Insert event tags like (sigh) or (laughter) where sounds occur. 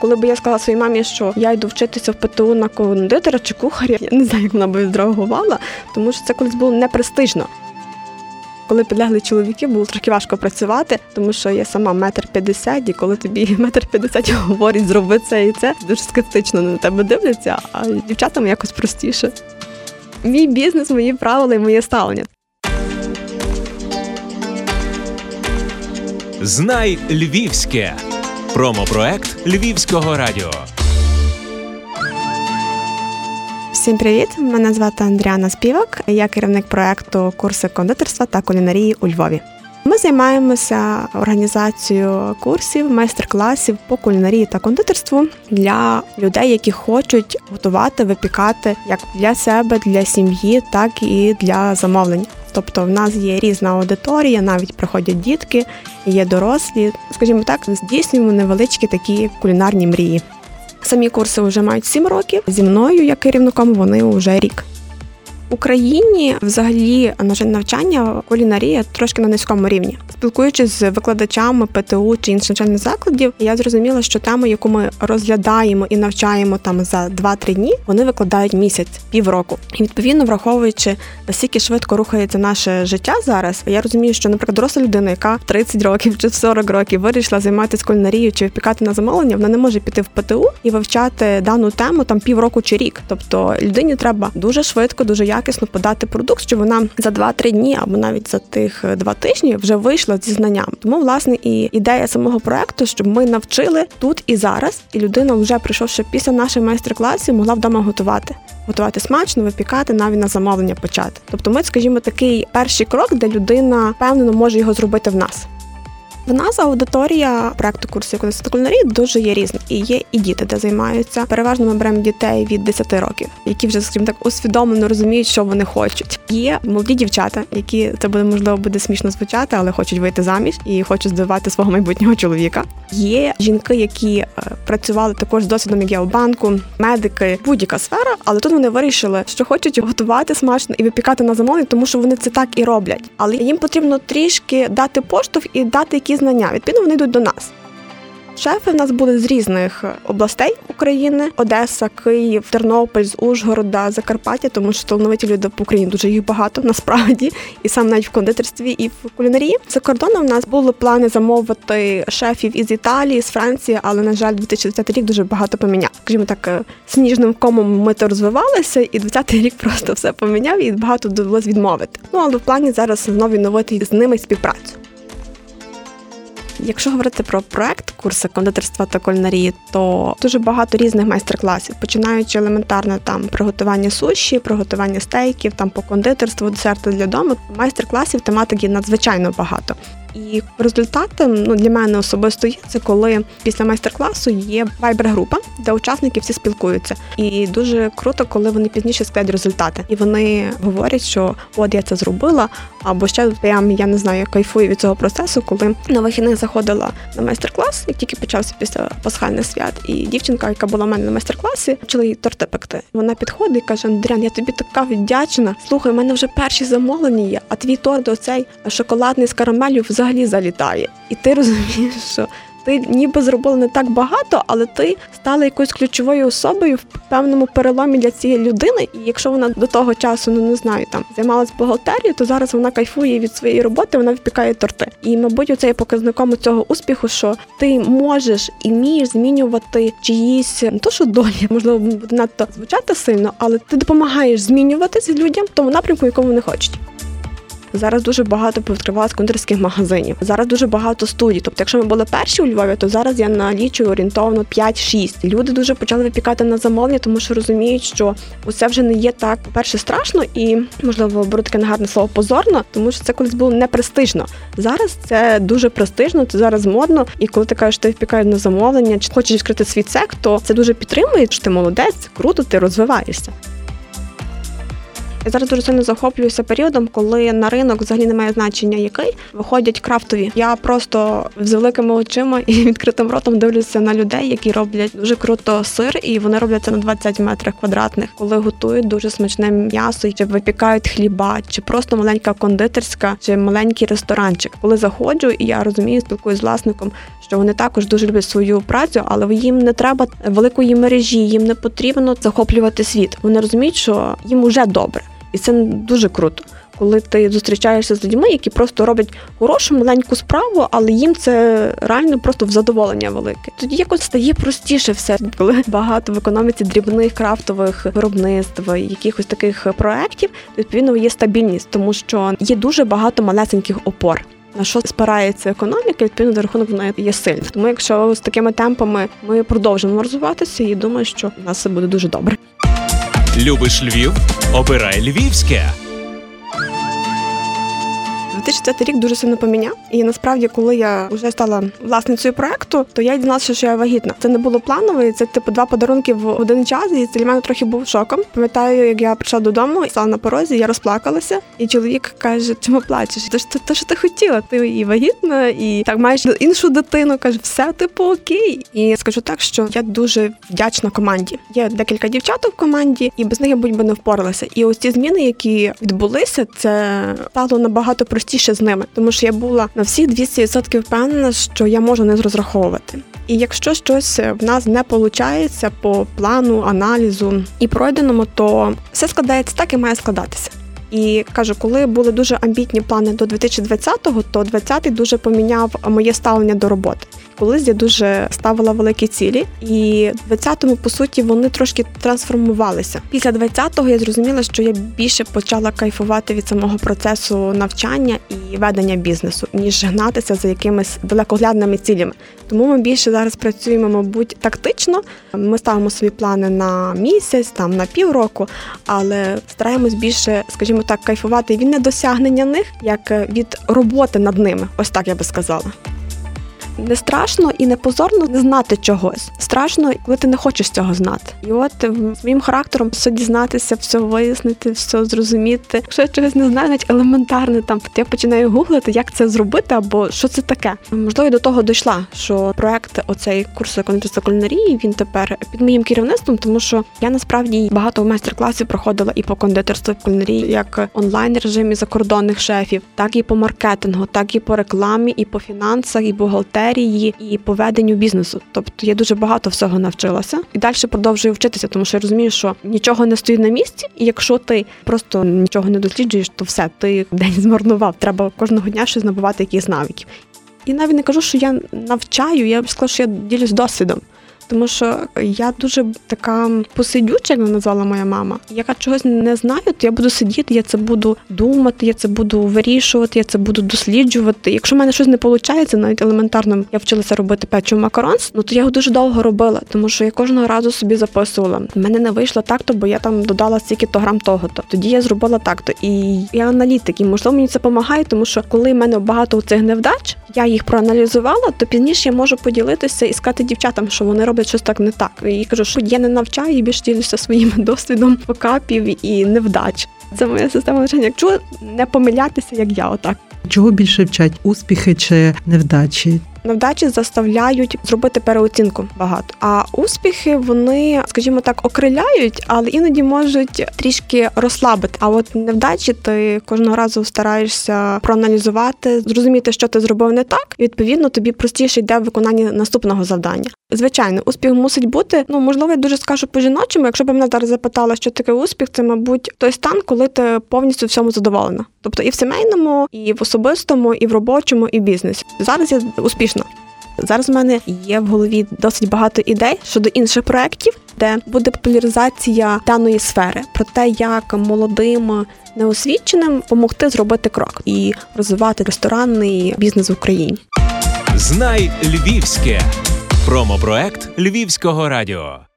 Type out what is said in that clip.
Коли б я сказала своїй мамі, що я йду вчитися в ПТУ на кондитера чи кухаря, я не знаю, як вона би відреагувала, тому що це колись було непрестижно. Коли підлегли чоловіки, було трохи важко працювати, тому що я сама метр п'ятдесят, і коли тобі (laughs) метр п'ятдесят говорить, зроби це і це, дуже скептично на тебе дивляться, а дівчатам якось простіше. Мій бізнес, мої правила і моє ставлення. Знай Львівське. Промопроект Львівського радіо. Всім привіт! Мене звати Андріана Співак. Я керівник проекту курси кондитерства та кулінарії у Львові. Ми займаємося організацією курсів, майстер-класів по кулінарії та кондитерству для людей, які хочуть готувати, випікати як для себе, для сім'ї, так і для замовлень. Тобто в нас є різна аудиторія, навіть приходять дітки, є дорослі. Скажімо так, здійснюємо невеличкі такі кулінарні мрії. Самі курси вже мають 7 років. Зі мною, як керівником, вони вже рік. Україні взагалі на жаль, навчання кулінарія трошки на низькому рівні. Спілкуючись з викладачами ПТУ чи інших навчальних закладів, я зрозуміла, що тему, яку ми розглядаємо і навчаємо там за 2-3 дні, вони викладають місяць, півроку. І відповідно, враховуючи наскільки швидко рухається наше життя зараз, я розумію, що, наприклад, доросла людина, яка в 30 років чи в 40 років вирішила займатися кулінарією чи випікати на замовлення, вона не може піти в ПТУ і вивчати дану тему там півроку чи рік. Тобто людині треба дуже швидко, дуже якісно якісно подати продукт, щоб вона за 2-3 дні або навіть за тих е, два тижні вже вийшла зі знанням. Тому власне і ідея самого проекту, щоб ми навчили тут і зараз, і людина, вже прийшовши після наших майстер-класів, могла вдома готувати. Готувати смачно, випікати, навіть на замовлення почати. Тобто, ми, скажімо, такий перший крок, де людина впевнено може його зробити в нас. В нас аудиторія проекту курсу кулінарії дуже є різна. І є і діти, де займаються. Переважно ми беремо дітей від 10 років, які вже, скажімо так, усвідомлено розуміють, що вони хочуть. Є молоді дівчата, які це буде можливо буде смішно звучати, але хочуть вийти заміж і хочуть здивувати свого майбутнього чоловіка. Є жінки, які е, працювали також з досвідом, як я у банку, медики, будь-яка сфера, але тут вони вирішили, що хочуть готувати смачно і випікати на замовлення, тому що вони це так і роблять. Але їм потрібно трішки дати поштовх і дати якісь знання. Відповідно, вони йдуть до нас. Шефи в нас були з різних областей України: Одеса, Київ, Тернопіль, з Ужгорода, Закарпаття, тому що талановиті люди по Україні дуже їх багато (laughs) насправді, і сам навіть в кондитерстві і в кулінарії. За кордоном у нас були плани замовити шефів із Італії, з Франції, але на жаль, 2020 рік дуже багато поміняв. Скажімо так, е, сніжним комом ми то розвивалися, і 20-й рік (laughs) просто все поміняв і багато довелося відмовити. Ну але в плані зараз знову відновити з ними співпрацю. Якщо говорити про проект курси кондитерства та кулінарії, то дуже багато різних майстер-класів, починаючи елементарно там приготування суші, приготування стейків, там по кондитерству, десерти для дому. Майстер-класів тематики надзвичайно багато. І результатом ну для мене особисто є це, коли після майстер-класу є вайбер-група, де учасники всі спілкуються. І дуже круто, коли вони пізніше складуть результати. І вони говорять, що от я це зробила. Або ще прям я не знаю, я кайфую від цього процесу, коли на вихідних заходила на майстер-клас, як тільки почався після пасхальних свят, і дівчинка, яка була в мене на майстер-класі, почала їй торти пекти. Вона підходить і каже: Андріан, я тобі така вдячна. Слухай, в мене вже перші замовлення є, а твій торт, оцей шоколадний з карамелью, взагалі залітає. І ти розумієш, що ти ніби зробила не так багато, але ти стала якоюсь ключовою особою в певному переломі для цієї людини. І якщо вона до того часу, ну не знаю, там займалась бухгалтерією, то зараз вона кайфує від своєї роботи, вона випікає торти. І, мабуть, це є показником цього успіху, що ти можеш і вмієш змінювати чиїсь не то, що долі, можливо, буде надто звучати сильно, але ти допомагаєш змінюватися людям в тому напрямку, якому вони хочуть. Зараз дуже багато повідкривалось кондитерських магазинів. Зараз дуже багато студій. Тобто, якщо ми були перші у Львові, то зараз я налічую орієнтовно 5-6. Люди дуже почали випікати на замовлення, тому що розуміють, що усе вже не є так перше страшно і можливо беру таке негарне слово позорно, тому що це колись було не престижно. Зараз це дуже престижно, це зараз модно. І коли ти кажеш, ти впікаєш на замовлення, чи хочеш відкрити свій цех, то це дуже підтримує, що ти молодець, круто, ти розвиваєшся. Я зараз дуже сильно захоплююся періодом, коли на ринок взагалі немає значення, який виходять крафтові. Я просто з великими очима і (laughs) відкритим ротом дивлюся на людей, які роблять дуже круто сир, і вони роблять це на 20 метрах квадратних, коли готують дуже смачне м'ясо, чи випікають хліба, чи просто маленька кондитерська, чи маленький ресторанчик. Коли заходжу, і я розумію, спілкуюсь з власником, що вони також дуже люблять свою працю, але їм не треба великої мережі, їм не потрібно захоплювати світ. Вони розуміють, що їм уже добре, і це дуже круто. Коли ти зустрічаєшся з людьми, які просто роблять хорошу маленьку справу, але їм це реально просто в задоволення велике. Тоді якось стає простіше все, коли багато в економіці дрібних крафтових виробництв, якихось таких проєктів, відповідно є стабільність, тому що є дуже багато малесеньких опор на що спирається економіка, відповідно до рахунок вона є сильна. Тому якщо з такими темпами ми продовжимо розвиватися, і думаю, що у нас все буде дуже добре. Любиш Львів? Обирай Львівське. 2004 рік дуже сильно поміняв. І насправді, коли я вже стала власницею проекту, то я дізналася, що я вагітна. Це не було планово, це типу два подарунки в один час. І це для мене трохи був шоком. Пам'ятаю, як я прийшла додому, і стала на порозі, я розплакалася, і чоловік каже: Чому плачеш? Це ж те, що ти хотіла. Ти і вагітна, і так маєш іншу дитину. каже, все типу окей. І скажу так, що я дуже вдячна команді. Є декілька дівчаток в команді, і без них я будь би не впоралася. І ось ці зміни, які відбулися, це стало набагато простіше простіше з ними, тому що я була на всіх 200% впевнена, що я можу не розраховувати. І якщо щось в нас не виходить по плану, аналізу і пройденому, то все складається так і має складатися. І кажу, коли були дуже амбітні плани до 2020-го, то 20-й дуже поміняв моє ставлення до роботи. Колись я дуже ставила великі цілі, і в 20-му, по суті, вони трошки трансформувалися. Після 20-го я зрозуміла, що я більше почала кайфувати від самого процесу навчання і ведення бізнесу, ніж гнатися за якимись далекоглядними цілями. Тому ми більше зараз працюємо, мабуть, тактично. Ми ставимо свої плани на місяць, там на півроку, але стараємось більше, скажімо так, кайфувати від недосягнення них, як від роботи над ними. Ось так я би сказала. Не страшно і не позорно не знати чогось. Страшно, коли ти не хочеш цього знати. І от своїм характером все дізнатися, все вияснити, все зрозуміти. Якщо я чогось не знаю, навіть елементарне там, то я починаю гуглити, як це зробити, або що це таке. Можливо, до того дійшла, що проект оцей курсу кондитерства кулінарії він тепер під моїм керівництвом, тому що я насправді багато майстер-класів проходила і по кондитерству кулінарії, як онлайн режимі закордонних шефів, так і по маркетингу, так і по рекламі, і по фінансах, і бухгалтерії бухгалтерії і поведенню бізнесу. Тобто я дуже багато всього навчилася і далі продовжую вчитися, тому що я розумію, що нічого не стоїть на місці, і якщо ти просто нічого не досліджуєш, то все ти день (laughs) змарнував. Треба кожного дня щось набувати якісь навиків. І навіть не кажу, що я навчаю, я б сказала, що я ділюсь досвідом тому що я дуже така посидюча, як назвала моя мама. Яка чогось не знаю, то я буду сидіти, я це буду думати, я це буду вирішувати, я це буду досліджувати. Якщо в мене щось не виходить, навіть елементарно я вчилася робити печиво макаронс, ну то я його дуже довго робила, тому що я кожного разу собі записувала. У мене не вийшло так-то, бо я там додала стільки-то грам того-то. Тоді я зробила так-то. І я аналітик, і можливо мені це допомагає, тому що коли в мене багато цих невдач, я їх проаналізувала, то пізніше я можу поділитися і сказати дівчатам, що вони роблять роблять щось так не так. І кажу, що я не навчаю і більш ділюся своїм (laughs) досвідом покапів і невдач. Це моя система навчання. Якщо не помилятися, як я, отак. Чого більше вчать успіхи чи невдачі? Невдачі заставляють зробити переоцінку багато. А успіхи вони, скажімо так, окриляють, але іноді можуть трішки розслабити. А от невдачі ти кожного разу стараєшся проаналізувати, зрозуміти, що ти зробив не так, і відповідно тобі простіше йде виконання наступного завдання. Звичайно, успіх мусить бути. Ну можливо, я дуже скажу по жіночому. Якщо б мене зараз запитала, що таке успіх, це мабуть той стан, коли ти повністю всьому задоволена. Тобто і в сімейному, і в особистому, і в робочому, і в бізнесі. Зараз я успішна. Зараз в мене є в голові досить багато ідей щодо інших проєктів, де буде популяризація даної сфери про те, як молодим неосвіченим допомогти зробити крок і розвивати ресторанний бізнес в Україні. Знай Львівське промопроект Львівського радіо.